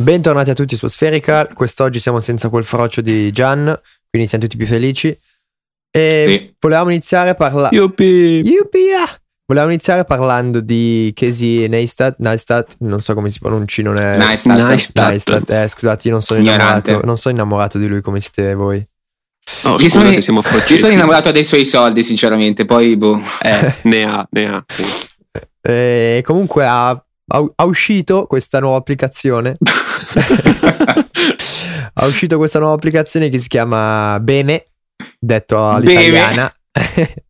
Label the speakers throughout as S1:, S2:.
S1: Bentornati a tutti su Spherical. Quest'oggi siamo senza quel frocio di Gian, quindi siamo tutti più felici. E
S2: Sì.
S1: volevamo iniziare parlando.
S3: Yuppie!
S1: Volevamo iniziare parlando di Casey Neistat, Neistat, non so come si pronunci, non è
S2: Neistat.
S3: Neistat.
S1: Neistat, eh, scusate, io non sono
S2: Ignorante.
S1: innamorato, non sono innamorato di lui come siete voi.
S3: Oh,
S2: Io sono,
S3: scusate, siamo
S2: io sono innamorato dei suoi soldi, sinceramente. Poi, boh.
S3: Eh, ne ha, ne ha. Sì.
S1: E comunque ha, ha- ha uscito questa nuova applicazione. ha uscito questa nuova applicazione che si chiama Bene, detto all'italiana.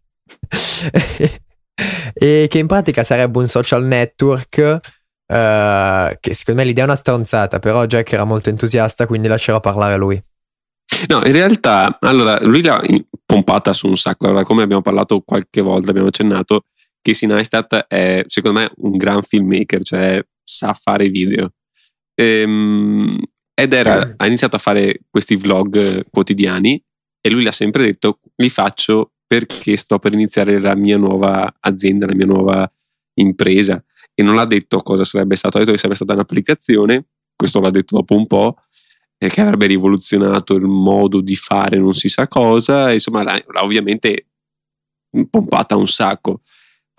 S1: e che in pratica sarebbe un social network. eh, che secondo me l'idea è una stronzata, però Jack era molto entusiasta, quindi lascerò parlare lui.
S3: No, in realtà, allora, lui l'ha pompata su un sacco. Allora, come abbiamo parlato qualche volta, abbiamo accennato, Casey Neistat è, secondo me, un gran filmmaker, cioè sa fare video. Ehm, ed era, ha iniziato a fare questi vlog quotidiani e lui l'ha sempre detto, li faccio perché sto per iniziare la mia nuova azienda, la mia nuova impresa. E non l'ha detto cosa sarebbe stato, ha detto che sarebbe stata un'applicazione, questo l'ha detto dopo un po', eh, che avrebbe rivoluzionato il modo di fare non si sa cosa, insomma l'ha, l'ha ovviamente pompata un sacco.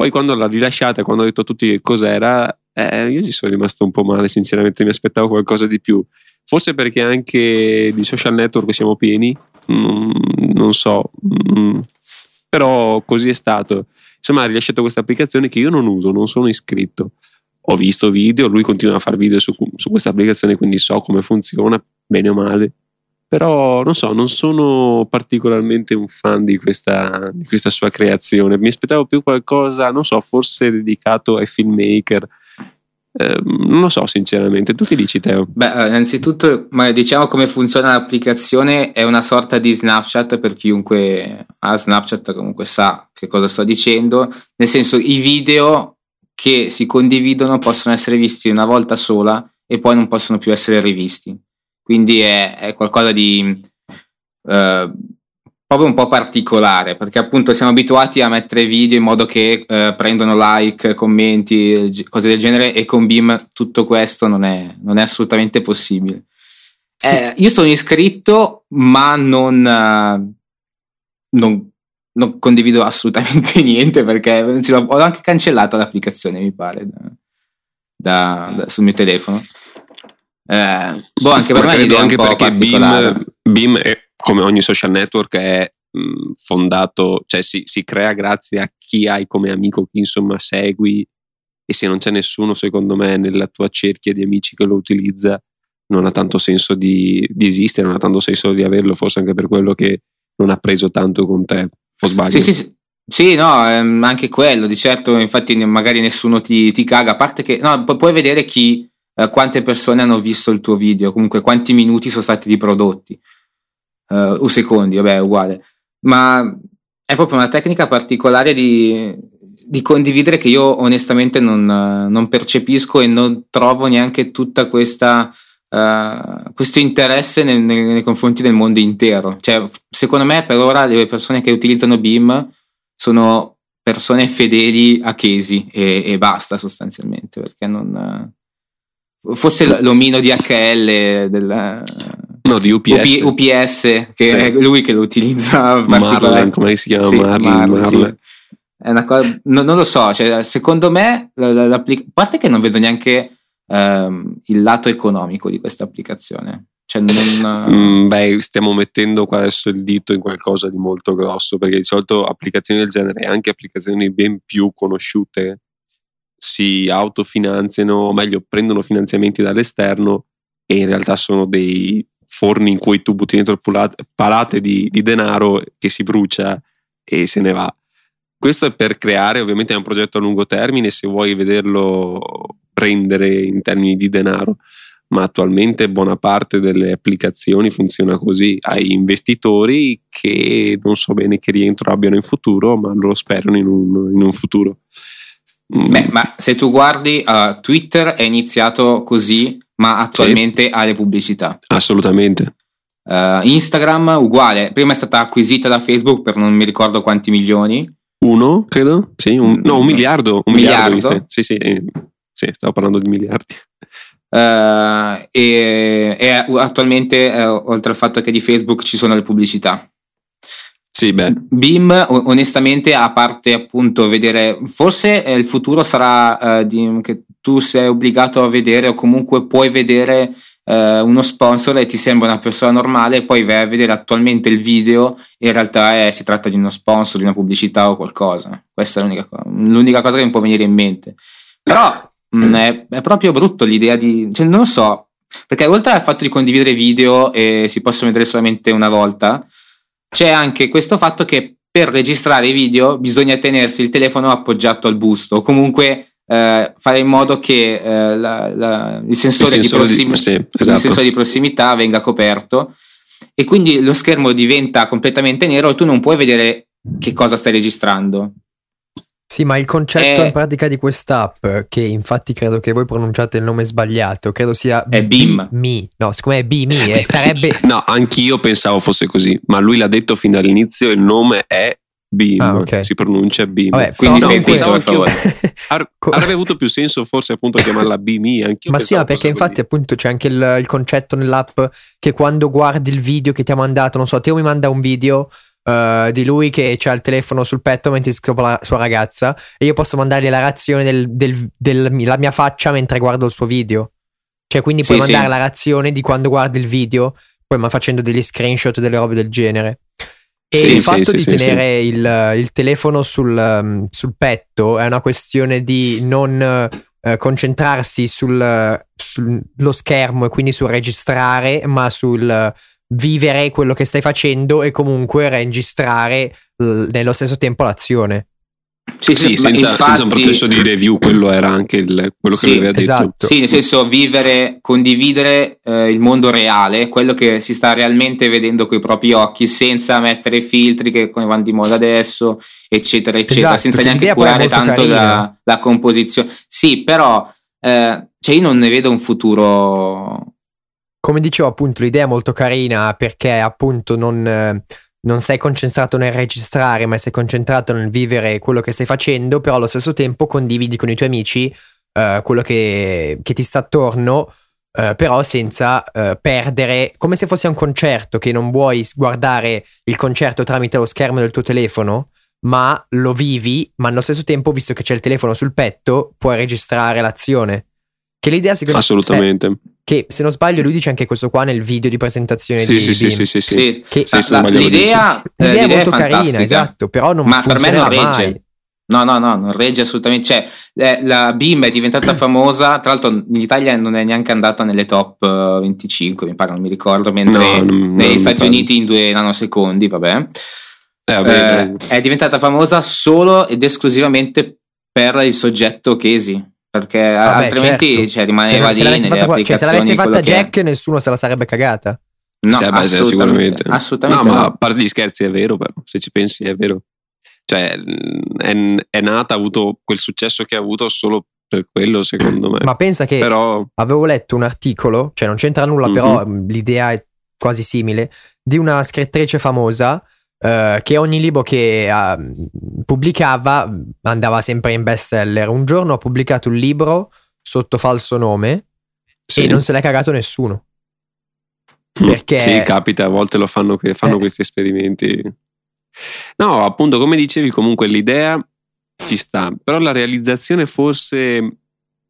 S3: Poi quando l'ha rilasciata, quando ha detto a tutti che cos'era, eh, io ci sono rimasto un po' male, sinceramente mi aspettavo qualcosa di più. Forse perché anche di social network siamo pieni, mm, non so, mm, però così è stato. Insomma, ha rilasciato questa applicazione che io non uso, non sono iscritto. Ho visto video, lui continua a fare video su, su questa applicazione, quindi so come funziona, bene o male. Però non so, non sono particolarmente un fan di questa, di questa sua creazione. Mi aspettavo più qualcosa, non so, forse dedicato ai filmmaker. Ehm, non lo so, sinceramente. Tu che dici, Teo?
S2: Beh, eh, innanzitutto, diciamo come funziona l'applicazione. È una sorta di Snapchat per chiunque ha Snapchat, comunque sa che cosa sto dicendo. Nel senso, i video che si condividono possono essere visti una volta sola e poi non possono più essere rivisti. Quindi è, è qualcosa di eh, proprio un po' particolare perché appunto siamo abituati a mettere video in modo che eh, prendono like, commenti, cose del genere e con Beam tutto questo non è, non è assolutamente possibile. Eh, io sono iscritto ma non, non, non condivido assolutamente niente perché ho anche cancellato l'applicazione mi pare da- da- da- sul mio telefono. Eh, boh, anche per
S3: Ma
S2: me
S3: credo anche perché. Beam, Beam è, come ogni social network è mh, fondato, cioè si, si crea grazie a chi hai come amico, chi insomma segui e se non c'è nessuno secondo me nella tua cerchia di amici che lo utilizza non ha tanto senso di, di esistere, non ha tanto senso di averlo, forse anche per quello che non ha preso tanto con te, o sbaglio?
S2: Sì, sì, sì. Sì, no, ehm, anche quello, di certo, infatti magari nessuno ti, ti caga, a parte che no, pu- puoi vedere chi, eh, quante persone hanno visto il tuo video, comunque quanti minuti sono stati riprodotti, Eh, o secondi, vabbè, è uguale, ma è proprio una tecnica particolare di, di condividere che io onestamente non, non percepisco e non trovo neanche tutta questa... eh, questo interesse nel- nei, nei confronti del mondo intero. Cioè, secondo me, per ora le persone che utilizzano Beam sono persone fedeli a Casey e, e basta sostanzialmente perché non forse l'omino di HL del
S3: No, di UPS.
S2: UP- UPS che
S3: Sì.
S2: è lui che lo utilizza
S3: Marlon,
S2: particolare-
S3: come si chiama?
S2: Sì,
S3: Marlon,
S2: Marlon, sì.
S3: Marlon.
S2: È una cosa, no- non lo so, cioè, secondo me, a parte che non vedo neanche ehm, il lato economico di questa applicazione. Cioè, non,
S3: Mm, beh, stiamo mettendo qua adesso il dito in qualcosa di molto grosso, perché di solito applicazioni del genere, anche applicazioni ben più conosciute, si autofinanziano, o meglio, prendono finanziamenti dall'esterno e in realtà sono dei forni in cui tu butti dentro palate di, di denaro che si brucia e se ne va. Questo è per creare, ovviamente è un progetto a lungo termine, se vuoi vederlo rendere in termini di denaro, ma attualmente buona parte delle applicazioni funziona così. Hai investitori che non so bene che rientro abbiano in futuro, ma lo sperano in un, in un futuro. Mm,
S2: Beh, ma se tu guardi, uh, Twitter è iniziato così, ma attualmente ha le pubblicità.
S3: assolutamente.
S2: Uh, Instagram uguale, prima è stata acquisita da Facebook per non mi ricordo quanti milioni.
S3: Uno, credo? Sì, un, no, un miliardo. Un
S2: Miliardo?
S3: miliardo. Sì, sì, eh, sì, stavo parlando di miliardi.
S2: Uh, e, e, attualmente, uh, oltre al fatto che di Facebook ci sono le pubblicità.
S3: Sì, beh.
S2: Beam, onestamente, a parte appunto vedere, forse eh, il futuro sarà uh, di, che tu sei obbligato a vedere o comunque puoi vedere uno sponsor e ti sembra una persona normale e poi vai a vedere attualmente il video e in realtà è, si tratta di uno sponsor, di una pubblicità o qualcosa. Questa è l'unica, l'unica cosa che mi può venire in mente. Però Mm, è, è, proprio brutto l'idea di... Cioè, non lo so, perché oltre al fatto di condividere video e si possono vedere solamente una volta, c'è anche questo fatto che per registrare i video bisogna tenersi il telefono appoggiato al busto o comunque eh, fare in modo che eh, la, la, il, sensore il, sensore di, sì, esatto. il sensore di prossimità venga coperto e quindi lo schermo diventa completamente nero e tu non puoi vedere che cosa stai registrando.
S1: Sì, ma il concetto è... in pratica di quest'app, che infatti credo che voi pronunciate il nome sbagliato, credo sia
S2: è Beam.
S1: Me. No, siccome è BME, eh, sarebbe...
S3: no, anch'io pensavo fosse così, ma lui l'ha detto fin dall'inizio, il nome è Beam, ah, okay. si pronuncia Beam.
S2: Vabbè, quindi no, pensavo
S3: anch'io, avrebbe avuto più senso forse appunto chiamarla anch'io
S1: Ma sì, perché infatti così. appunto c'è anche il, il concetto nell'app che quando guardi il video che ti ha mandato, non so, Teo mi manda un video uh, di lui che ha il telefono sul petto mentre scopre la sua ragazza e io posso mandargli la reazione del, del, della mia faccia mentre guardo il suo video. Cioè, quindi puoi sì, mandare sì. la reazione di quando guardi il video, poi ma facendo degli screenshot delle robe del genere. E sì, il fatto di tenere il, il, telefono sul, um, sul, petto è una questione di non uh, concentrarsi sullo sul, schermo e quindi sul registrare, ma sul vivere quello che stai facendo e comunque registrare l- nello stesso tempo l'azione.
S3: Sì, sì, senza, infatti, senza, un processo di review, quello era anche il, quello che sì, aveva detto.
S2: Esatto. Sì, nel senso vivere, condividere eh, il mondo reale, quello che si sta realmente vedendo con i propri occhi, senza mettere filtri che come vanno di moda adesso, eccetera, eccetera, esatto, senza neanche curare tanto la, la, composizione. Sì, però eh, cioè io non ne vedo un futuro
S1: come dicevo appunto l'idea è molto carina perché appunto non, eh, non, sei concentrato nel registrare ma sei concentrato nel vivere quello che stai facendo però allo stesso tempo condividi con i tuoi amici eh, quello che, che, ti sta attorno eh, però senza eh, perdere come se fosse un concerto che non vuoi guardare il concerto tramite lo schermo del tuo telefono ma lo vivi ma allo stesso tempo visto che c'è il telefono sul petto puoi registrare l'azione che l'idea secondo
S3: me Assolutamente.
S1: Che se non sbaglio lui dice anche questo qua nel video di presentazione
S3: sì,
S1: di
S3: sì, sì, sì, sì, sì.
S2: Che, sì, la, l'idea,
S1: l'idea, l'idea, è molto carina, esatto, però non Ma per me non regge. Mai.
S2: No, no, no, non regge assolutamente. Cioè, eh, la BIM è diventata famosa, tra l'altro in Italia non è neanche andata nelle top 25, mi pare, non mi ricordo, mentre no, non, negli non Stati Uniti in due nanosecondi, vabbè. Eh, vabbè eh, è diventata famosa solo ed esclusivamente per il soggetto Casey perché Vabbè, altrimenti certo. cioè, rimaneva se, lì se fatta, cioè,
S1: se l'avesse fatta Jack è... nessuno se la sarebbe cagata.
S2: No sì, assolutamente, sicuramente assolutamente
S3: no,
S2: no,
S3: ma a parte gli scherzi è vero però se ci pensi è vero. Cioè è, è nata ha avuto quel successo che ha avuto solo per quello secondo me.
S1: Ma pensa che però... avevo letto un articolo cioè non c'entra nulla mm-hmm. però l'idea è quasi simile di una scrittrice famosa Uh, che ogni libro che uh, pubblicava andava sempre in bestseller. Un giorno ha pubblicato un libro sotto falso nome sì. e non se l'è cagato nessuno.
S3: Mm. Perché... Sì, capita, a volte lo fanno, fanno eh. questi esperimenti. No, appunto, come dicevi, comunque l'idea ci sta, però la realizzazione forse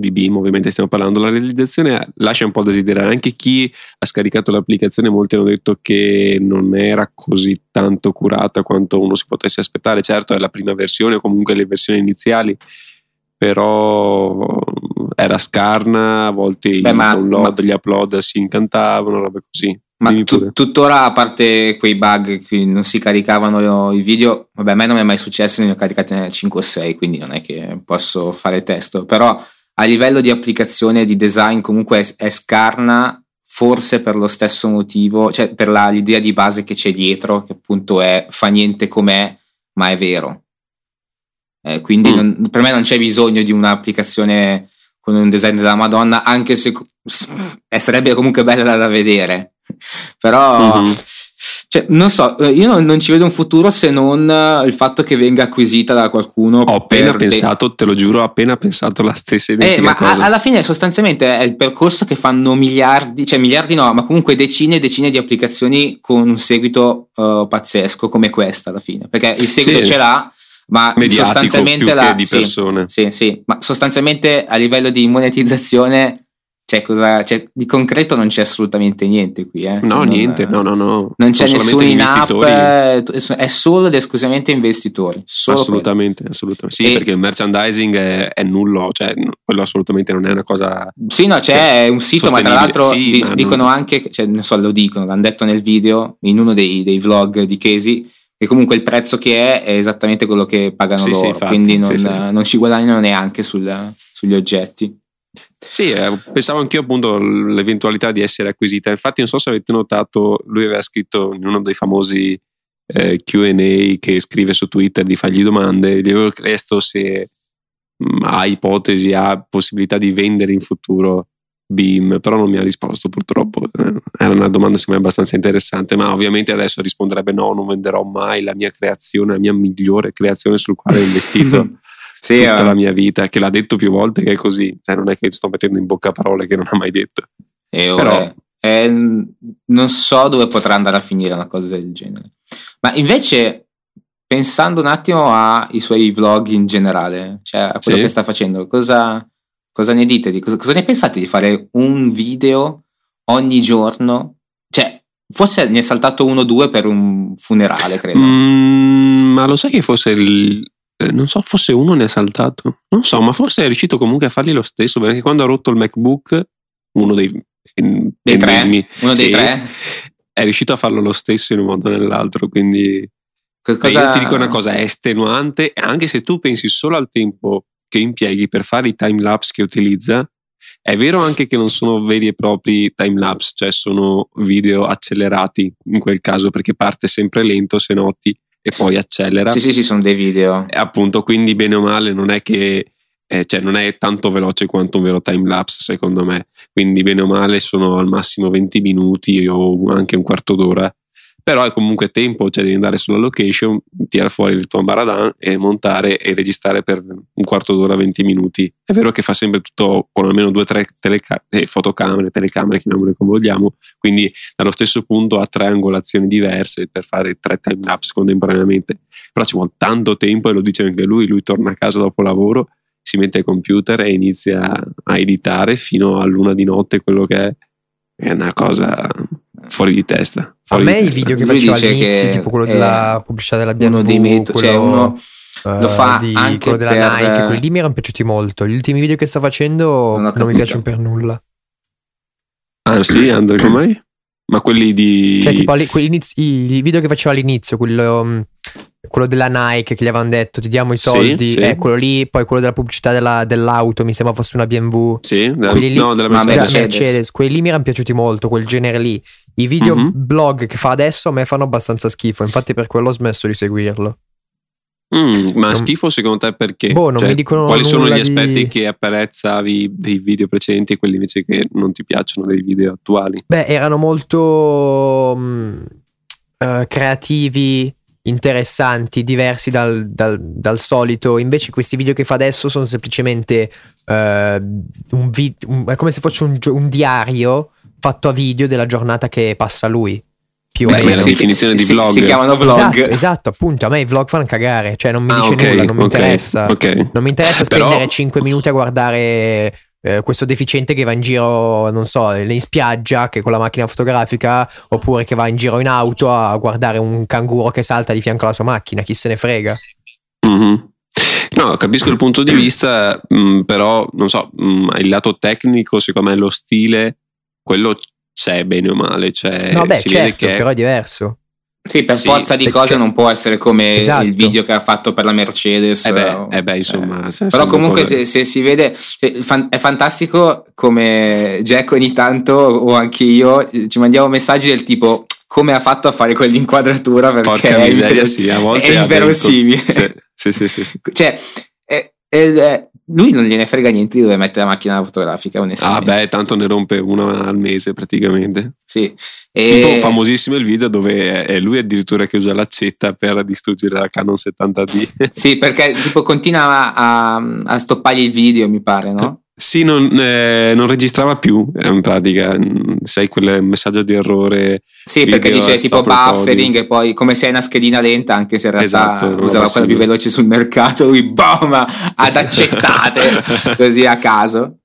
S3: di BIM ovviamente stiamo parlando, la realizzazione lascia un po' a desiderare. Anche chi ha scaricato l'applicazione, molti hanno detto che non era così tanto curata quanto uno si potesse aspettare. Certo, è la prima versione o comunque le versioni iniziali, però era scarna, a volte Beh, i ma, download, ma... gli upload si incantavano, robe così.
S2: Ma tu, tuttora, a parte quei bug che non si caricavano i video, vabbè, a me non è mai successo, ne ho caricati nel 5 o 6, quindi non è che posso fare testo, però a livello di applicazione e di design comunque è, è, scarna forse per lo stesso motivo, cioè per la, l'idea di base che c'è dietro, che appunto è fa niente com'è, ma è vero. Eh, quindi mm. non, per me non c'è bisogno di un'applicazione con un design della Madonna, anche se eh, sarebbe comunque bella da vedere. Però mm-hmm. Cioè, non so, eh, io non, non, ci vedo un futuro se non eh, il fatto che venga acquisita da qualcuno.
S3: Ho appena pensato, te lo giuro, ho appena pensato la stessa
S2: idea. Eh, ma a- alla fine sostanzialmente è il percorso che fanno miliardi, cioè miliardi no, ma comunque decine e decine di applicazioni con un seguito uh, pazzesco come questa alla fine. Perché il seguito sì. ce l'ha, ma sostanzialmente
S3: la, di persone.
S2: Sì, sì, sì, ma sostanzialmente a livello di monetizzazione cioè, cosa, cioè, di concreto non c'è assolutamente niente qui. Eh?
S3: No, non, niente, no, no, no.
S2: Non c'è nessuno in app, è solo ed esclusivamente investitori.
S3: assolutamente, assolutamente. Sì, e... perché il merchandising è, è, nullo, cioè, quello assolutamente non è una cosa.
S2: Sì, no, c'è un sito, ma tra l'altro sì, di, dicono non... anche, cioè, non so, lo dicono, l'hanno detto nel video, in uno dei, dei vlog di Casey e comunque il prezzo che è è esattamente quello che pagano sì, loro, sì, infatti, quindi non, sì, non, ci guadagnano neanche sul, sugli oggetti.
S3: Sì, eh, pensavo anch'io appunto all'eventualità di essere acquisita. Infatti, non so se avete notato, lui aveva scritto in uno dei famosi eh, QA che scrive su Twitter di fargli domande. Gli avevo chiesto se mh, mm, ha ipotesi, ha possibilità di vendere in futuro Beam, però non mi ha risposto purtroppo. Eh, era una domanda secondo me abbastanza interessante, ma ovviamente adesso risponderebbe no, non venderò mai la mia creazione, la mia migliore creazione sul quale ho investito. sì, tutta uh, la mia vita, che l'ha detto più volte che è così, cioè, non è che sto mettendo in bocca parole che non ha mai detto.
S2: E Però, eh, non so dove potrà andare a finire una cosa del genere. Ma invece, pensando un attimo ai suoi vlog in generale, cioè a quello sì. che sta facendo, cosa, cosa ne dite? Di, cosa, cosa ne pensate di fare un video ogni giorno? Cioè, Forse ne è saltato uno o due per un funerale, credo.
S3: Mm, ma lo sai che fosse il, eh, non so, forse uno ne ha saltato. Non so, ma forse è riuscito comunque a farli lo stesso, perché quando ha rotto il MacBook, uno dei,
S2: dei tre, uno dei tre,
S3: è riuscito a farlo lo stesso in un modo o nell'altro, quindi cosa... io ti dico una cosa, è estenuante, anche se tu pensi solo al tempo che impieghi per fare i time lapse che utilizza, è vero anche che non sono veri e propri time lapse, cioè sono video accelerati in quel caso perché parte sempre lento se noti e poi accelera.
S2: Sì, sì, sì, sono dei video.
S3: E appunto, quindi bene o male non è che eh, cioè non è tanto veloce quanto un vero time lapse, secondo me. Quindi bene o male sono al massimo 20 minuti o anche un quarto d'ora però è comunque tempo, cioè devi andare sulla location, tirare fuori il tuo baradan e montare e registrare per un quarto d'ora, 20 minuti. È vero che fa sempre tutto con almeno due o tre teleca- eh, fotocamere, telecamere, chiamiamole come vogliamo, quindi dallo stesso punto ha tre angolazioni diverse per fare tre time lapse contemporaneamente, però ci vuole tanto tempo e lo dice anche lui, lui torna a casa dopo lavoro, si mette al computer e inizia a editare fino a luna di notte quello che è, è una cosa fuori di testa. Fuori
S1: a me i video che faceva all'inizio, tipo quello della pubblicità della BMW, uno dei metodi, cioè uno
S2: lo fa uh, anche
S1: quello della per... Nike, quelli lì mi erano piaciuti molto. Gli ultimi video che sta facendo non, non mi piacciono per nulla.
S3: Ah sì, Andre, com'è? Ma quelli di...
S1: Cioè tipo i video che faceva all'inizio, quello mm, quello della Nike che gli avevano detto ti diamo i soldi, sì, sì. Eh, quello lì, poi quello della pubblicità della, dell'auto, mi sembra fosse una BMW.
S3: Sì, da,
S1: lì,
S3: no, della Mercedes.
S1: Mercedes. Quelli lì mi erano piaciuti molto, quel genere lì. I video mm-hmm. blog che fa adesso a me fanno abbastanza schifo, infatti per quello ho smesso di seguirlo.
S3: Mm, ma non... schifo secondo te perché?
S1: Boh, non
S3: cioè,
S1: mi dicono
S3: quali sono gli
S1: di...
S3: aspetti che apprezzavi dei video precedenti e quelli invece che non ti piacciono dei video attuali?
S1: Beh, erano molto um, uh, creativi, interessanti, diversi dal, dal, dal, solito. Invece, questi video che fa adesso sono semplicemente uh, un video. è come se fosse un, un diario fatto a video della giornata che passa lui.
S3: Più Beh, è la definizione di vlog.
S2: Si chiamano vlog.
S1: Esatto, esatto, appunto. A me i vlog fanno cagare. Cioè, non mi ah, dice okay, nulla, non mi okay, interessa. Okay. Non mi interessa spendere Però... 5 minuti a guardare eh, questo deficiente che va in giro, non so, in spiaggia che con la macchina fotografica, oppure che va in giro in auto a guardare un canguro che salta di fianco alla sua macchina. Chi se ne frega.
S3: Mm-hmm. No, capisco il punto di vista, mh, mm, però non so, mh, mm, il lato tecnico, secondo me lo stile quello c'è bene o male. Cioè,
S1: no, beh, si certo, vede che però è diverso.
S2: Sì, per sì, forza di cose non può essere come esatto. il video che ha fatto per la Mercedes.
S3: Eh beh, o... eh beh insomma.
S2: Eh. Però comunque se, se, si vede, cioè, è fantastico come Jack ogni tanto o anche io ci mandiamo messaggi del tipo come ha fatto a fare quell'inquadratura perché
S3: Porca miseria, è, sì, a volte
S2: è inverosimile.
S3: Sì, sì, sì, sì,
S2: Cioè, è, è, lui non gliene frega niente di dove mettere la macchina fotografica, onestamente.
S3: Ah, beh, tanto ne rompe una al mese praticamente.
S2: Sì.
S3: E... Tipo famosissimo il video dove è lui addirittura che usa l'accetta per distruggere la Canon 70D.
S2: sì, perché tipo continua a, a stoppargli il video, mi pare, no?
S3: Sì, non, eh, non, registrava più in pratica, sai quel messaggio di errore.
S2: Sì, perché dice tipo buffering e poi come se è una schedina lenta, anche se in realtà esatto, usava quella più veloce sul mercato, lui boom, ad accettate così a caso.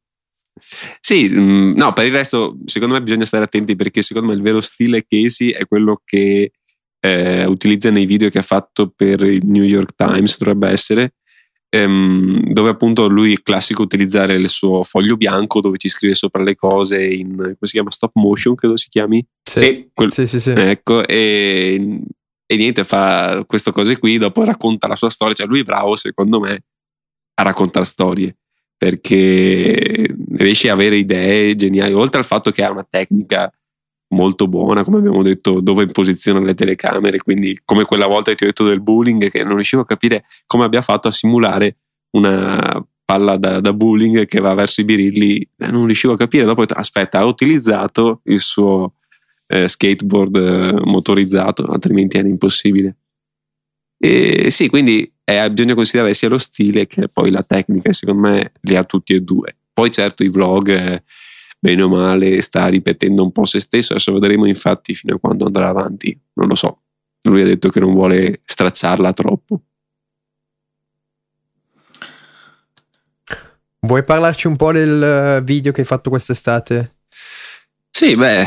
S3: Sì, mh, no, per il resto secondo me bisogna stare attenti perché secondo me il vero stile Casey è quello che eh, utilizza nei video che ha fatto per il New York Times, dovrebbe essere ehm, dove appunto lui è classico utilizzare il suo foglio bianco dove ci scrive sopra le cose in, come si chiama, stop motion credo si chiami?
S1: Sì, Quel, sì, sì, sì.
S3: Ecco, e, e niente, fa queste cose qui, dopo racconta la sua storia, cioè lui è bravo secondo me a raccontare storie perché riesce a avere idee geniali, oltre al fatto che ha una tecnica molto buona, come abbiamo detto, dove posiziona le telecamere, quindi come quella volta che ti ho detto del bowling, che non riuscivo a capire come abbia fatto a simulare una palla da, da bowling che va verso i birilli, eh, non riuscivo a capire, dopo ho detto, aspetta, ha utilizzato il suo eh, skateboard eh, motorizzato, altrimenti era impossibile. E sì, quindi eh, bisogna considerare sia lo stile che poi la tecnica, secondo me li ha tutti e due. Poi certo i vlog eh, bene o male sta ripetendo un po' se stesso. Adesso vedremo infatti fino a quando andrà avanti, non lo so. Lui ha detto che non vuole stracciarla troppo.
S1: Vuoi parlarci un po' del eh, video che hai fatto quest'estate?
S3: Sì, beh,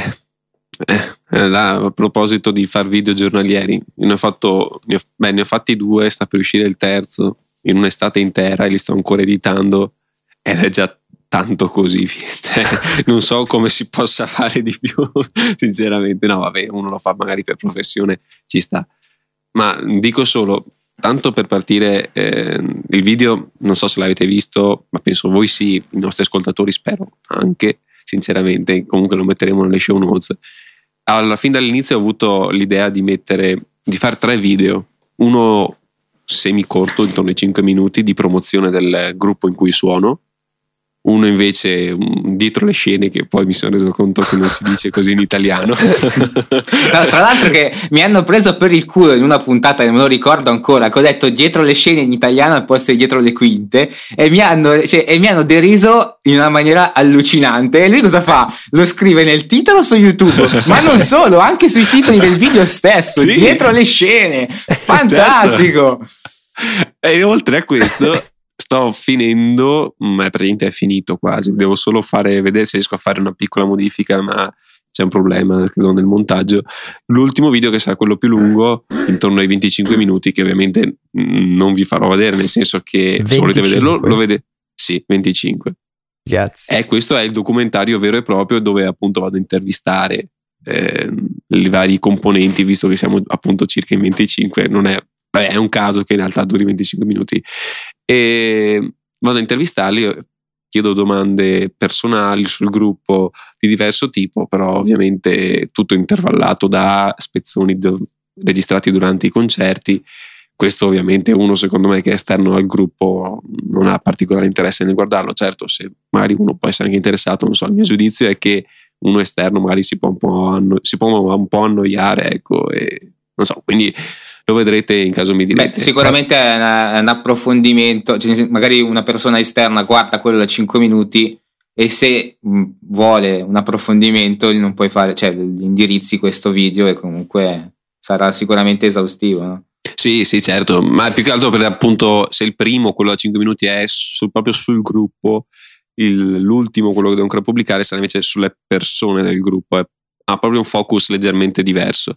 S3: eh, là, a proposito di far video giornalieri, ne ho, fatto, ne, ho, beh, ne ho fatti due, sta per uscire il terzo in un'estate intera e li sto ancora editando ed è già tanto così. Cioè, non so come si possa fare di più, sinceramente. No, vabbè, uno lo fa magari per professione, ci sta. Ma dico solo, tanto per partire, eh, il video, non so se l'avete visto, ma penso voi sì, i nostri ascoltatori spero anche, sinceramente, comunque lo metteremo nelle show notes. Alla fin dall'inizio ho avuto l'idea di mettere, di fare tre video, uno semi corto, intorno ai 5 minuti, di promozione del gruppo in cui suono, uno invece dietro le scene che poi mi sono reso conto che non si dice così in italiano
S2: no, tra l'altro che mi hanno preso per il culo in una puntata me lo ricordo ancora che ho detto dietro le scene in italiano al posto di dietro le quinte e mi hanno, cioè, e mi hanno deriso in una maniera allucinante e lui cosa fa? lo scrive nel titolo su youtube ma non solo anche sui titoli del video stesso sì. dietro le scene fantastico
S3: certo. e oltre a questo sto finendo, ma praticamente è finito quasi. Devo solo fare, vedere se riesco a fare una piccola modifica, ma c'è un problema credo, nel montaggio. L'ultimo video, che sarà quello più lungo, intorno ai 25 minuti, che ovviamente non vi farò vedere, nel senso che 25. se volete vederlo, lo vedete. Sì, 25.
S1: Grazie.
S3: E questo è il documentario vero e proprio dove appunto vado a intervistare eh, i vari componenti, visto che siamo appunto circa in 25, non è, vabbè, è un caso che in realtà duri 25 minuti e vado a intervistarli, chiedo domande personali sul gruppo di diverso tipo, però ovviamente tutto intervallato da spezzoni do- registrati durante i concerti. Questo ovviamente uno secondo me che è esterno al gruppo non ha particolare interesse nel guardarlo, certo se magari uno può essere anche interessato, non so, il mio giudizio è che uno esterno magari si può un po', anno- si può un po annoiare, ecco, e non so, quindi lo vedrete in caso mi direte.
S2: Beh, sicuramente è, una, un approfondimento, cioè, magari una persona esterna guarda quello da 5 minuti e se vuole un approfondimento non puoi fare, cioè gli indirizzi questo video e comunque sarà sicuramente esaustivo. No?
S3: Sì, sì, certo, ma più che altro per appunto se il primo, quello da 5 minuti, è su, proprio sul gruppo, il, l'ultimo, quello che devo ancora pubblicare, sarà invece sulle persone del gruppo, è, ha proprio un focus leggermente diverso.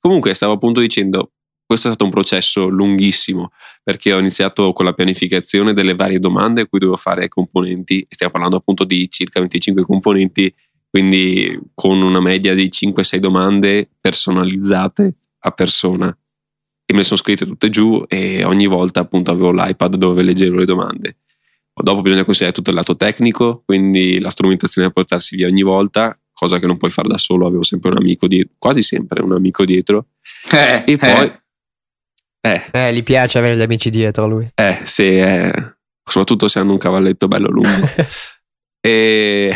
S3: Comunque, stavo appunto dicendo, questo è stato un processo lunghissimo perché ho iniziato con la pianificazione delle varie domande a cui dovevo fare componenti, stiamo parlando appunto di circa 25 componenti, quindi con una media di 5-6 domande personalizzate a persona e me le sono scritte tutte giù e ogni volta appunto avevo l'iPad dove leggevo le domande. Dopo bisogna considerare tutto il lato tecnico, quindi la strumentazione da portarsi via ogni volta, cosa che non puoi fare da solo, avevo sempre un amico dietro, quasi sempre un amico dietro. Eh, e poi...
S1: Eh. Eh, gli piace avere gli amici dietro a lui.
S3: Eh, sì, eh. soprattutto se hanno un cavalletto bello lungo. e,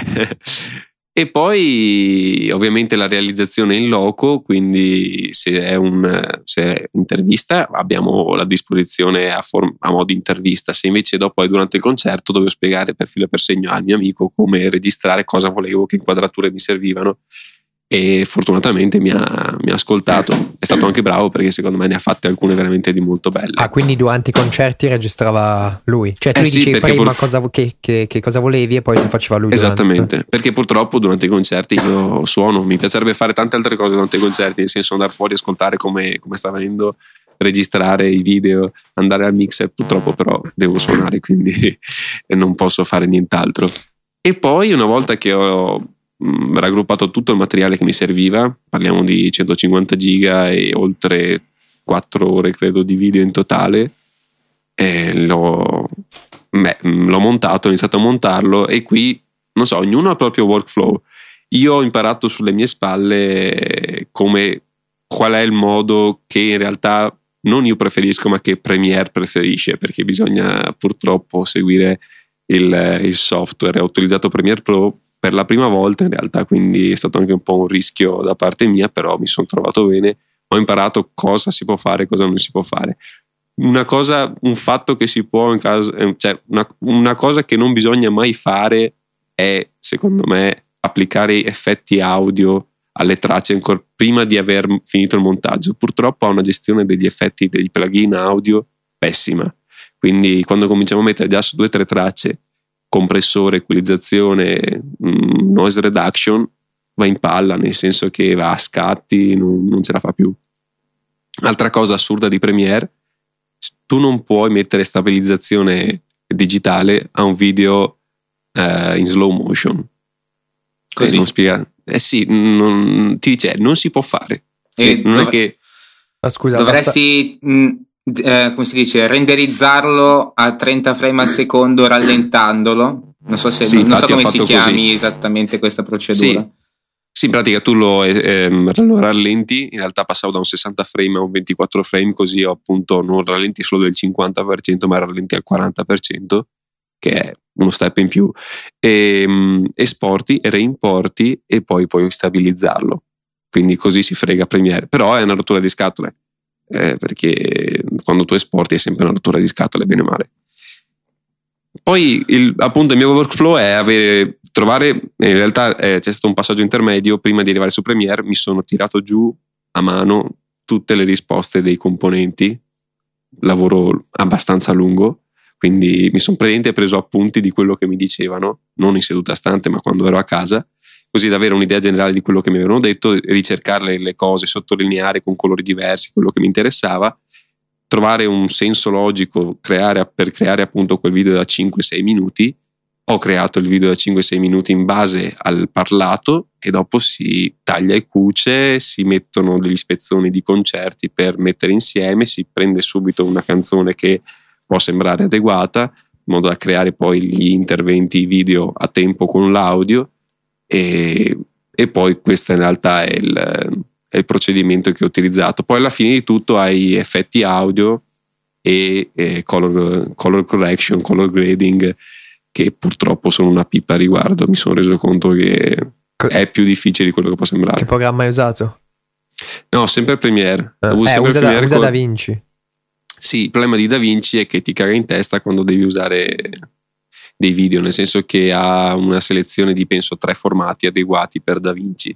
S3: e poi ovviamente la realizzazione in loco, quindi se è un se è intervista abbiamo la disposizione a, form- a modo di intervista, se invece dopo durante il concerto dovevo spiegare per filo e per segno al mio amico come registrare, cosa volevo, che inquadrature mi servivano e fortunatamente mi ha, mi ha, ascoltato. È stato anche bravo perché secondo me ne ha fatte alcune veramente di molto belle.
S1: Ah, quindi durante i concerti registrava lui? Cioè tu eh sì, dicevi prima pur... cosa, che, che, che, cosa volevi e poi ti faceva lui?
S3: Esattamente, durante. perché purtroppo durante i concerti io suono, mi piacerebbe fare tante altre cose durante i concerti, nel senso andare fuori, ascoltare come, come sta venendo registrare i video, andare al mixer, purtroppo però devo suonare, quindi non posso fare nient'altro. E poi una volta che ho mh, raggruppato tutto il materiale che mi serviva, parliamo di 150 giga e oltre 4 ore credo di video in totale, l'ho, beh, l'ho montato, ho iniziato a montarlo e qui, non so, ognuno ha il proprio workflow. Io ho imparato sulle mie spalle come qual è il modo che in realtà non io preferisco, ma che Premiere preferisce, perché bisogna purtroppo seguire il, il software. Ho utilizzato Premiere Pro per la prima volta in realtà, quindi è stato anche un po' un rischio da parte mia, però mi sono trovato bene, ho imparato cosa si può fare e cosa non si può fare. Una cosa, un fatto che si può, in caso, eh, cioè una, una cosa che non bisogna mai fare è, secondo me, applicare effetti audio alle tracce ancora prima di aver finito il montaggio. Purtroppo ha una gestione degli effetti dei plugin audio pessima. Quindi quando cominciamo a mettere già su due o tre tracce compressore, equalizzazione, mm, noise reduction, va in palla, nel senso che va a scatti, non, non ce la fa più. Altra cosa assurda di Premiere, tu non puoi mettere stabilizzazione digitale a un video eh, in slow motion. Così? Non spiega. Eh sì, non, ti dice, non si può fare.
S2: E non dov- è che... Ah, scusa, dovresti... Basta... Mh, eh, come si dice, renderizzarlo a 30 frame al secondo rallentandolo. Non so, se, sì, non so come si chiami così. esattamente questa procedura.
S3: Sì. Sì, in pratica tu lo, ehm, lo, rallenti, in realtà passavo da un 60 frame a un 24 frame, così appunto non rallenti solo del 50%, ma rallenti al 40%, che è uno step in più. E, ehm, esporti, reimporti e poi puoi stabilizzarlo. Quindi così si frega Premiere. Però è una rottura di scatole eh, perché quando tu esporti è sempre una rottura di scatole, bene o male. Poi il, appunto il mio workflow è avere, trovare, in realtà eh, c'è stato un passaggio intermedio, prima di arrivare su Premiere mi sono tirato giù a mano tutte le risposte dei componenti, lavoro abbastanza lungo, quindi mi sono praticamente preso appunti di quello che mi dicevano, non in seduta stante ma quando ero a casa, così da avere un'idea generale di quello che mi avevano detto, ricercare le cose, sottolineare con colori diversi quello che mi interessava, trovare un senso logico creare, per creare appunto quel video da 5-6 minuti. Ho creato il video da 5-6 minuti in base al parlato e dopo si taglia e cuce, si mettono degli spezzoni di concerti per mettere insieme, si prende subito una canzone che può sembrare adeguata, in modo da creare poi gli interventi video a tempo con l'audio e, e poi questo in realtà è il, è il, procedimento che ho utilizzato. Poi alla fine di tutto hai effetti audio e, e color, color, correction, color grading che purtroppo sono una pipa a riguardo. Mi sono reso conto che è più difficile di quello che può sembrare.
S1: Che programma hai usato?
S3: No, sempre Premiere.
S1: Eh, eh sempre usa, Premiere da, usa con... DaVinci.
S3: Sì, il problema di DaVinci è che ti caga in testa quando devi usare dei video, nel senso che ha una selezione di penso tre formati adeguati per DaVinci,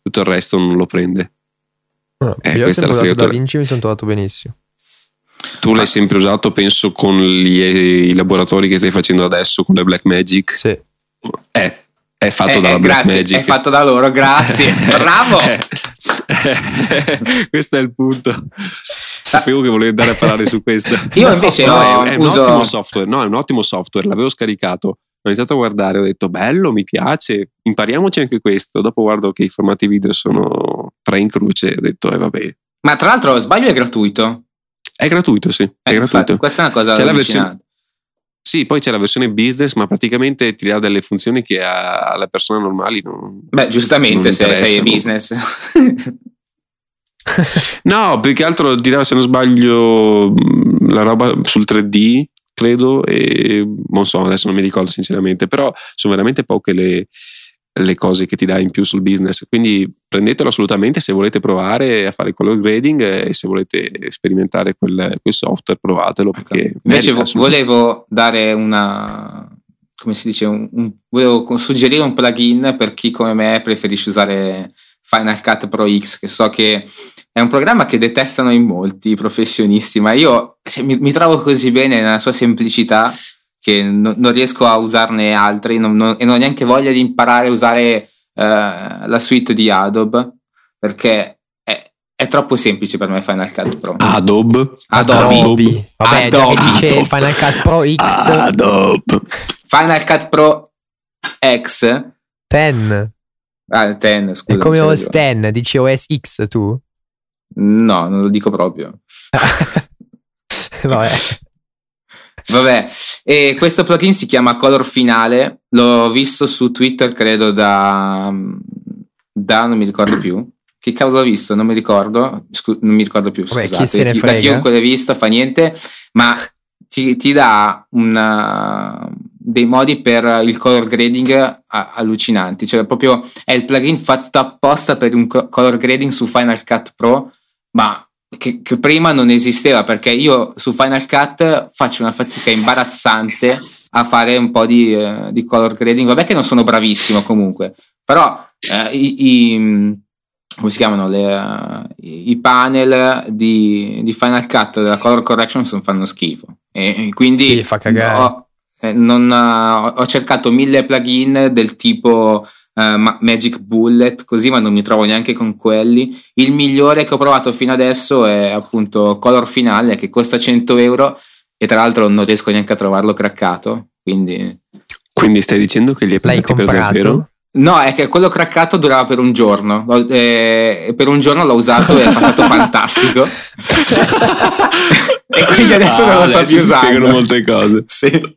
S3: tutto il resto non lo prende.
S1: No, eh, io ho sempre usato DaVinci e mi sono trovato benissimo.
S3: Tu l'hai sempre usato, penso, con gli, i laboratori che stai facendo adesso con le Black Magic?
S1: Sì.
S3: Eh, è fatto eh, dalla eh, Black
S2: grazie,
S3: Magic.
S2: È fatto da loro, grazie. Bravo!
S3: questo è il punto. Sapevo che volevi andare a parlare su questo.
S2: Io invece
S3: no, no, è, è uso... un ottimo software. No, è un ottimo software. L'avevo scaricato. Ho iniziato a guardare, ho detto bello, mi piace, impariamoci anche questo. Dopo guardo che i formati video sono tre in croce, ho detto eh vabbè.
S2: Ma tra l'altro, sbaglio è gratuito?
S3: È gratuito, sì. È eh, gratuito. Infatti,
S2: questa è una cosa
S3: C'è la versione sì, poi c'è la versione business, ma praticamente ti dà delle funzioni che alle persone normali non.
S2: Beh, giustamente, non se sei business.
S3: no, più che altro ti dà, se non sbaglio, la roba sul 3D, credo, e non so, adesso non mi ricordo sinceramente, però sono veramente poche le, le cose che ti dà in più sul business. Quindi prendetelo assolutamente se volete provare a fare color grading e se volete sperimentare quel, quel software, provatelo.
S2: Ecco. Invece vo- volevo dare una. come si dice? Un, un, volevo suggerire un plugin per chi come me preferisce usare Final Cut Pro X, che so che è un programma che detestano in molti professionisti, ma io cioè, mi, mi trovo così bene nella sua semplicità che no, non riesco a usarne altri non, non, e non ho neanche voglia di imparare a usare uh, la suite di Adobe perché è, è, troppo semplice per me Final Cut Pro.
S3: Adobe.
S1: Adobe. Adobe. Vabbè, Adobe. dice Adobe. Final Cut Pro X.
S3: Adobe.
S2: Final Cut Pro X.
S1: 10.
S2: Ah, 10, scusa.
S1: È come OS 10, dici OS X tu?
S2: No, non lo dico proprio.
S1: Vabbè.
S2: Vabbè, e questo plugin si chiama Color Finale, l'ho visto su Twitter credo da, da non mi ricordo più. Che cavolo l'ho visto? Non mi ricordo, Scu- non mi ricordo più. Vabbè,
S1: chi se ne frega.
S2: Da chiunque l'ha visto fa niente, ma ti, ti dà una, dei modi per il color grading allucinanti. Cioè, proprio è il plugin fatto apposta per un color grading su Final Cut Pro, ma che, che, prima non esisteva perché io su Final Cut faccio una fatica imbarazzante a fare un po' di, eh, di color grading. Vabbè che non sono bravissimo comunque, però eh, i, i, come si chiamano le, uh, i panel di, di, Final Cut della color correction fanno schifo e quindi
S1: sì, fa cagare.
S2: Ho, eh, non, uh, ho cercato mille plugin del tipo uh, Magic Bullet, così, ma non mi trovo neanche con quelli. Il migliore che ho provato fino adesso è appunto Color Finale, che costa 100 euro e tra l'altro non riesco neanche a trovarlo craccato. Quindi,
S3: quindi stai dicendo che gli hai pagati per davvero?
S2: No, è che quello craccato durava per un giorno. Eh, per un giorno l'ho usato e è stato fantastico. e quindi adesso ah, non lo sto più usando.
S3: Si spiegano molte cose.
S2: Sì.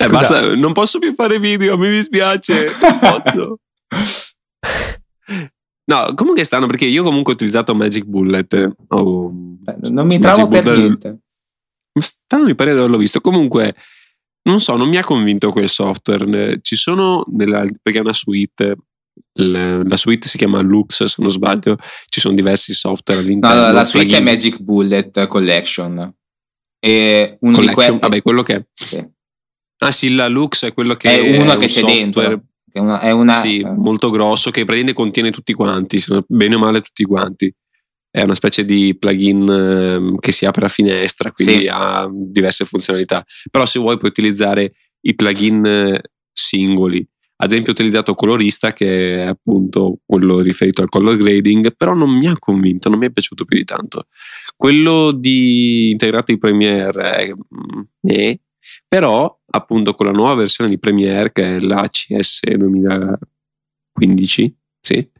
S3: Eh, basta, non posso più fare video, mi dispiace. No, comunque stanno perché io comunque ho utilizzato Magic Bullet. Oh,
S2: non mi trovo per Bullet, niente.
S3: Strano mi pare di averlo visto. Comunque, non so, non mi ha convinto quel software. Ci sono, nella, perché è una suite, la, suite si chiama Lux se non sbaglio, ci sono diversi software all'interno.
S2: No, la suite plugin. è Magic Bullet Collection. E uno
S3: Collection,
S2: di quelli...
S3: vabbè, quello che è. Sì. Ah sì, la Lux è quello che
S2: è uno
S3: è
S2: che c'è dentro. È una, è una,
S3: sì, molto grosso che praticamente contiene tutti quanti, bene o male tutti quanti. È una specie di plugin eh, che si apre a finestra, quindi sì. ha diverse funzionalità. Però se vuoi puoi utilizzare i plugin eh, singoli. Ad esempio ho utilizzato Colorista che è appunto quello riferito al color grading, però non mi ha convinto, non mi è piaciuto più di tanto. Quello di integrato in Premiere è eh, però appunto con la nuova versione di Premiere che è la CS 2015 sì,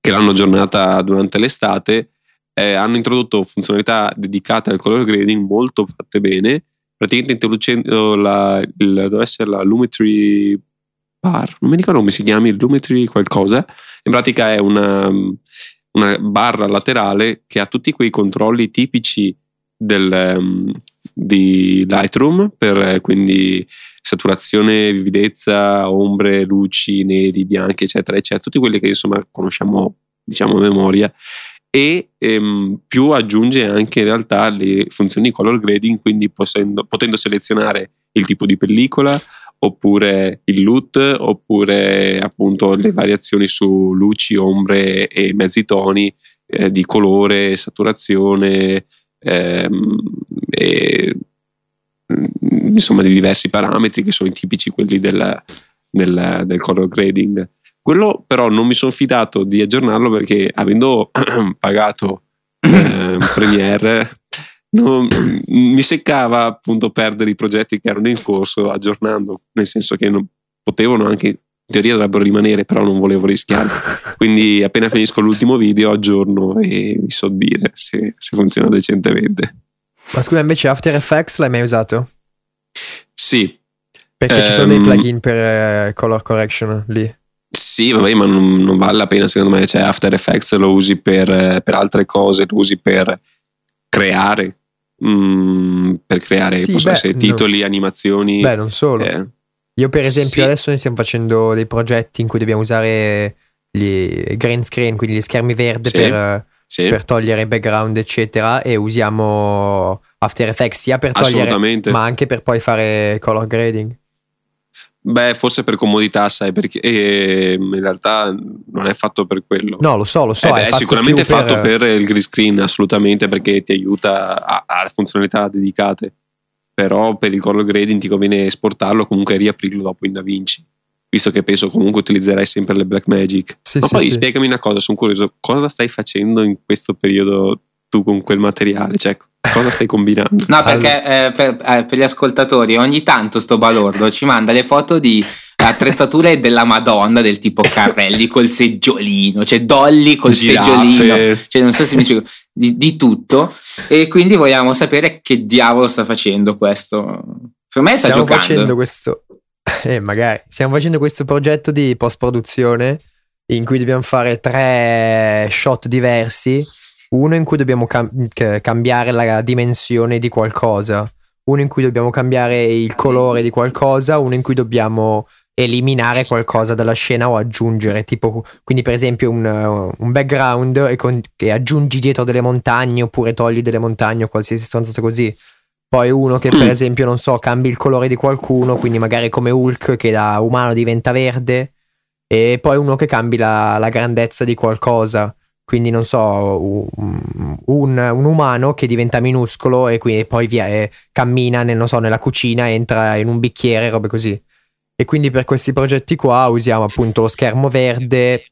S3: che l'hanno aggiornata durante l'estate eh, hanno introdotto funzionalità dedicate al color grading molto fatte bene. Praticamente introducendo la, il, deve essere la Lumetri bar non mi ricordo come si chiami Lumetri qualcosa. In pratica è una, una barra laterale che ha tutti quei controlli tipici del, um, di Lightroom per eh, quindi saturazione, vividezza, ombre, luci, neri, bianchi, eccetera, eccetera, tutti quelli che insomma conosciamo diciamo a memoria. E ehm, più aggiunge anche in realtà le funzioni color grading, quindi potendo, potendo selezionare il tipo di pellicola oppure il loot oppure appunto le variazioni su luci, ombre e mezzi toni eh, di colore, saturazione, ehm, e, mm, insomma di diversi parametri che sono i tipici quelli del, del, del color grading. Quello però non mi sono fidato di aggiornarlo perché avendo pagato eh, Premiere non, mi seccava appunto perdere i progetti che erano in corso aggiornando, nel senso che non, potevano anche in teoria dovrebbero rimanere, però non volevo rischiare. Quindi appena finisco l'ultimo video aggiorno e vi so dire se, se funziona decentemente.
S1: Ma scusa, invece After Effects l'hai mai usato?
S3: Sì.
S1: Perché um, ci sono dei ehm, plugin per uh, color correction lì.
S3: Sì, vabbè, ma non, non, vale la pena secondo me. Cioè, After Effects lo usi per, per altre cose, lo usi per creare. Mm, per creare,
S1: Sì,
S3: possono
S1: beh,
S3: essere
S1: no.
S3: titoli, animazioni.
S1: Beh, non solo.
S3: eh,
S1: Io, per esempio,
S3: Sì.
S1: adesso ne stiamo facendo dei progetti in cui dobbiamo usare gli green screen, quindi gli schermi verdi
S3: Sì.
S1: per,
S3: sì,
S1: per togliere background, eccetera. E usiamo After Effects sia per togliere, ma anche per poi fare color grading.
S3: Beh, forse per comodità, sai, perché eh, in realtà non è fatto per quello.
S1: No, lo so, lo so.
S3: Eh
S1: è
S3: beh, è
S1: fatto
S3: sicuramente fatto per il green screen, assolutamente, perché ti aiuta a, a funzionalità dedicate. Però per il color grading ti conviene esportarlo comunque riaprirlo dopo in DaVinci. Visto che penso comunque utilizzerai sempre le Blackmagic.
S1: Sì,
S3: Ma
S1: sì,
S3: poi
S1: sì.
S3: spiegami una cosa, sono curioso, cosa stai facendo in questo periodo tu con quel materiale? Cioè, cosa stai combinando?
S2: No, perché eh, per, eh, per gli ascoltatori ogni tanto sto balordo ci manda le foto di attrezzature della Madonna del tipo carrelli col seggiolino, cioè Dolly col
S3: Giraffe.
S2: seggiolino, cioè non so se mi spiego, di, di tutto e quindi vogliamo sapere che diavolo sta facendo questo. Secondo me sta
S1: Stiamo
S2: giocando.
S1: facendo questo. Eh, magari. Stiamo facendo questo progetto di post-produzione in cui dobbiamo fare tre shot diversi. Uno in cui dobbiamo cam- cambiare la dimensione di qualcosa. Uno in cui dobbiamo cambiare il colore di qualcosa. Uno in cui dobbiamo eliminare qualcosa dalla scena o aggiungere. Tipo, quindi, per esempio, un, un background e, con- che aggiungi dietro delle montagne oppure togli delle montagne o qualsiasi stronzata così. Poi uno che, per
S3: Mm.
S1: esempio, non so, cambi il colore di qualcuno, quindi magari come Hulk che da umano diventa verde. E poi uno che cambi la, la grandezza di qualcosa. Quindi, non so, un, un- umano che diventa minuscolo e, quindi poi via, e cammina, nel- non so, nella cucina, entra in un bicchiere, robe così. E quindi per questi progetti qua usiamo appunto lo schermo verde,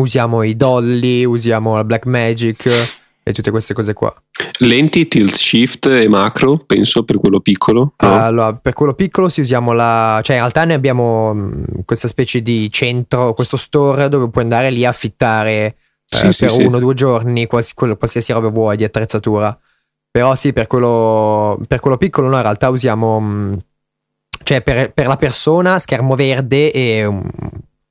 S1: usiamo i dolly, usiamo la Blackmagic e tutte queste cose qua.
S3: Lenti, tilt shift e macro, penso, per quello piccolo. no?
S1: Allora, per quello piccolo si usiamo la... cioè in realtà noi abbiamo mh, questa specie di centro, questo store dove puoi andare lì a affittare
S3: Sì,
S1: eh,
S3: sì,
S1: per
S3: sì.
S1: uno o due giorni quals- quello- qualsiasi roba vuoi di attrezzatura. Però sì, per quello, per quello piccolo noi in realtà usiamo... mh, cioè per, per la persona schermo verde e um,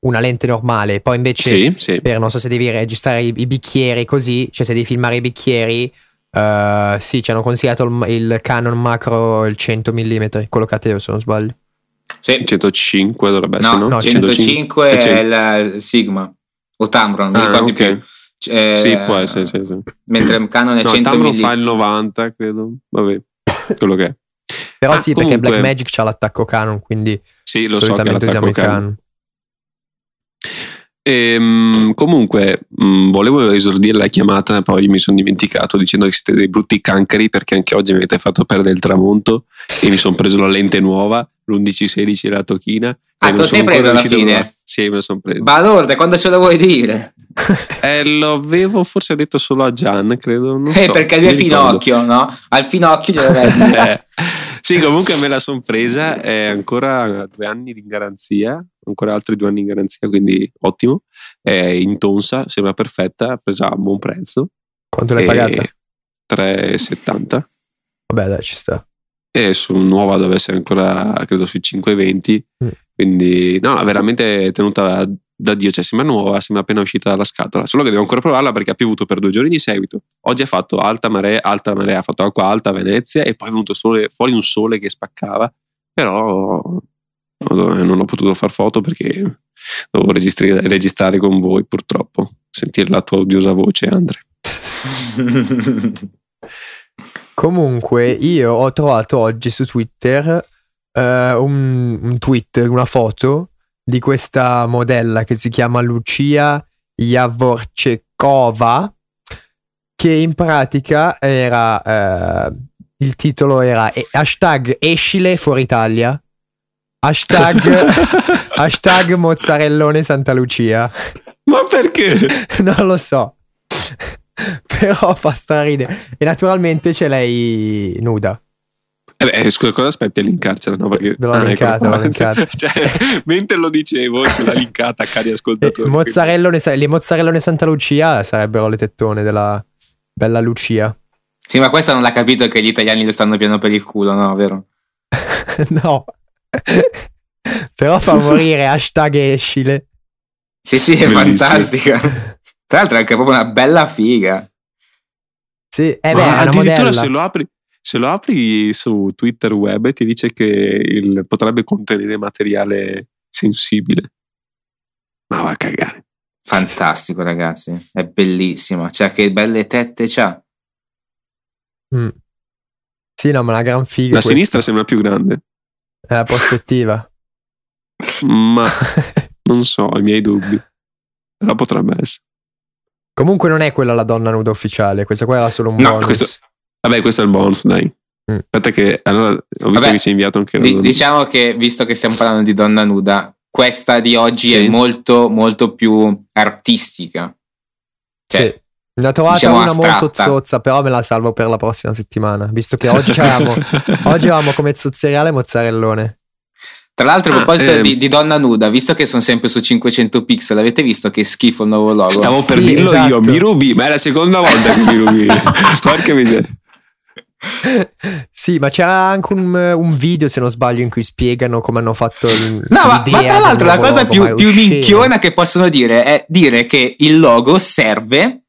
S1: una lente normale. Poi invece
S3: Sì, sì.
S1: per non so se devi registrare i, i bicchieri così, cioè se devi filmare i bicchieri, eh, sì, ci hanno consigliato il, il Canon macro il 100 mm, quello che ha te se non sbaglio.
S2: Sì.
S3: 105 dovrebbe essere,
S2: No,
S3: no?
S1: no,
S2: 105
S3: Eh,
S2: è
S3: cento-
S2: il Sigma o Tamron, non
S3: Ah,
S2: ricordo
S3: ok.
S2: più. Eh,
S3: Sì, può essere, sì, sì.
S2: Mentre il Canon è
S3: No, il
S2: 100
S3: Tamron
S2: mm.
S3: fa il 90, credo. Vabbè, quello che è.
S1: Però
S3: Ah,
S1: sì,
S3: comunque-
S1: perché Blackmagic c'ha l'attacco Canon, quindi
S3: Sì, lo so che
S1: solitamente usiamo
S3: l'attacco
S1: il
S3: Canon.
S1: Canon.
S3: Ehm, comunque, mh, volevo esordire la chiamata, poi mi sono dimenticato dicendo che siete dei brutti cancri perché anche oggi mi avete fatto perdere il tramonto e mi sono preso la lente nuova, l'1116 e la tocchina.
S2: Ah,
S3: e
S2: te
S3: non
S2: lo
S3: sono
S2: sei preso alla fine?
S3: provare. Sì, me lo sono preso.
S2: Balorde, quando ce lo vuoi dire?
S3: Eh, lo avevo forse detto solo a Gian, credo. Non
S2: Eh,
S3: so,
S2: perché lui è
S3: mi ricordo.
S2: finocchio, no? Al finocchio glielo dire.
S3: Eh, sì, comunque me la sono presa, è ancora due anni in garanzia, ancora altri due anni in garanzia, quindi ottimo. È in tonsa, sembra perfetta, presa a buon prezzo.
S1: Quanto l'hai pagata?
S3: 3,70
S1: Vabbè, dai, ci sta.
S3: e su nuova deve essere ancora credo sui 5,20
S1: Mm.
S3: quindi no, veramente tenuta da Dio, cioè sembra nuova, sembra appena uscita dalla scatola, solo che devo ancora provarla perché ha piovuto per due giorni di seguito. Oggi ha fatto alta marea, alta marea, ha fatto acqua alta a Venezia e poi è venuto sole- fuori un sole che spaccava, però no, non ho potuto far foto perché dovevo registrare, registrare con voi purtroppo, sentire la tua odiosa voce Andre.
S1: Comunque, io ho trovato oggi su Twitter eh, un, un tweet, una foto di questa modella che si chiama Lucia Javorcekova, che in pratica era eh, il titolo era eh, hashtag escile fuori Italia. Hashtag, hashtag mozzarellone Santa Lucia.
S3: Ma perché?
S1: non lo so. Però fa straridere. E naturalmente c'è lei nuda.
S3: Eh beh, scusa, cosa aspetti a linkarcela? No, perché...
S1: Ve l'ho
S3: ecco.
S1: linkata, l'ho linkata.
S3: Cioè, mentre lo dicevo, ce l'ha linkata, cari
S1: E
S3: ascoltatori.
S1: mozzarellone, le mozzarellone Santa Lucia sarebbero le tettone della bella Lucia.
S2: sì, ma questa non l'ha capito che gli italiani le stanno piano per il culo, no? Vero?
S1: no. Però fa morire hashtag escile.
S2: Sì, sì, è
S3: Bellissimo.
S2: fantastica. Tra l'altro è anche proprio una bella figa.
S1: Sì, eh beh,
S3: Ma
S1: è una
S3: addirittura
S1: modella.
S3: se lo apri se lo apri su Twitter web ti dice che il, potrebbe contenere materiale sensibile. Ma va a cagare.
S2: Fantastico, ragazzi. È bellissimo. Cioè, che belle tette c'ha.
S1: Mm. Sì, no, ma una gran figa.
S3: La questa. sinistra sembra più grande.
S1: È la prospettiva.
S3: ma non so, ho i miei dubbi. Però potrebbe essere.
S1: Comunque non è quella la donna nuda ufficiale, questa qua era solo un no, bonus.
S3: Questo, vabbè, questo è il bonus, dai. Mm. Aspetta che allora ho visto vabbè, che ci hai inviato anche
S2: di, Diciamo che visto che stiamo parlando di donna nuda, questa di oggi sì. è molto molto più artistica.
S1: Cioè, sì. Ne ho trovata diciamo una astratta. molto zozza, però me la salvo per la prossima settimana, visto che oggi avevamo, oggi avevamo come zozzeriale mozzarellone.
S2: Tra l'altro, a ah, proposito ehm... di, di, donna nuda, visto che sono sempre su 500 pixel, avete visto che schifo il nuovo logo?
S3: Stavo per sì, dirlo esatto. io, mi rubi, ma è la seconda volta che mi rubi. Porca miseria.
S1: Sì, ma c'era anche un, un, video, se non sbaglio, in cui spiegano come hanno fatto il.
S2: No, ma, ma tra l'altro la cosa più, più minchiona che possono dire è dire che il logo serve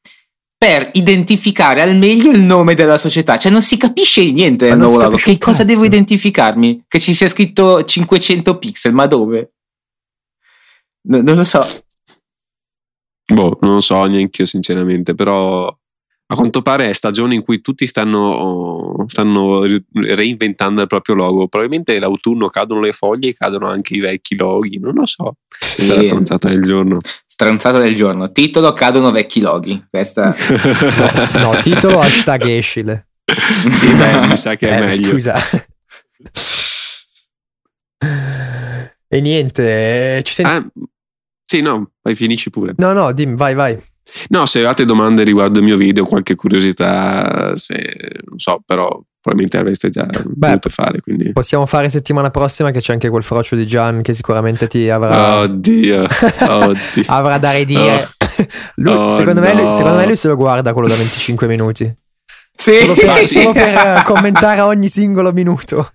S2: per identificare al meglio il nome della società. Cioè, non si capisce niente del nuovo logo. Che cosa devo identificarmi? Che ci sia scritto 500 pixel, ma dove? No, non lo so.
S3: Boh, non lo so neanche io, sinceramente, però a quanto pare è stagione in cui tutti stanno, stanno reinventando il proprio logo. Probabilmente l'autunno cadono le foglie e cadono anche i vecchi loghi, non lo so. Sì. È la stronzata del giorno.
S2: Stronzata del giorno. Titolo cadono vecchi loghi. Questa...
S1: no, titolo hashtag escile.
S3: sì, beh, mi sa che è eh, meglio.
S1: Scusa. e niente, eh, ci senti... Ah,
S3: sì, no, vai, finisci pure.
S1: No, no, dimmi, vai, vai.
S3: No, se avete domande riguardo il mio video, qualche curiosità, se, non so, però probabilmente avreste già Beh, voluto fare. Quindi.
S1: Possiamo fare settimana prossima che c'è anche quel frocio di Gian che sicuramente ti avrà...
S3: Oddio, oddio.
S1: avrà da ridire. Oh. Lui, oh, secondo, no. me, lui, secondo, me, lui, se lo guarda quello da 25 minuti.
S2: Sì,
S1: solo per,
S2: sì.
S1: solo per commentare ogni singolo minuto.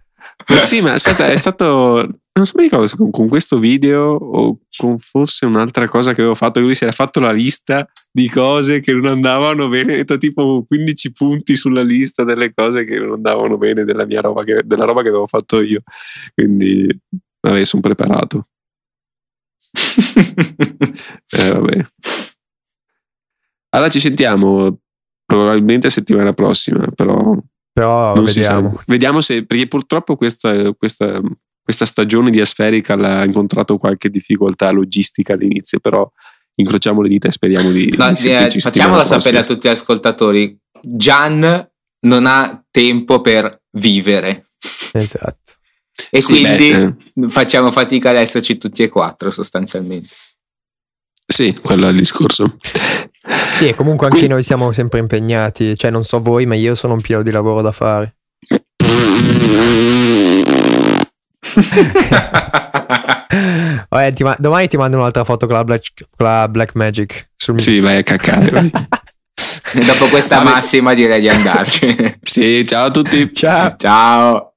S3: Sì, ma aspetta, è stato non so mi ricordo se con, con, questo video o con forse un'altra cosa che avevo fatto, lui si era fatto la lista di cose che non andavano bene, detto tipo 15 punti sulla lista delle cose che non andavano bene della mia roba che, della roba che avevo fatto io. Quindi, vabbè, sono preparato. eh, vabbè. Allora ci sentiamo probabilmente settimana prossima, però
S1: però vediamo.
S3: Vediamo se, perché purtroppo questa, questa questa stagione di Aspherical ha incontrato qualche difficoltà logistica all'inizio, però incrociamo le dita e speriamo di,
S2: no,
S3: di eh,
S2: Facciamolo sapere a tutti gli ascoltatori. Gian non ha tempo per vivere.
S1: Esatto.
S2: E sì, quindi beh, eh. facciamo fatica ad esserci tutti e quattro sostanzialmente.
S3: Sì, quello è il discorso.
S1: Sì, e comunque anche quindi... noi siamo sempre impegnati, cioè non so voi, ma io sono un pieno di lavoro da fare. Vabbè, ti ma- domani ti mando un'altra foto con la Black, con la Black Magic.
S3: Sul sì, vai a cacare. Vai.
S2: Dopo questa Vabbè. massima direi di andarci.
S3: sì, ciao a tutti.
S1: Ciao.
S2: Ciao.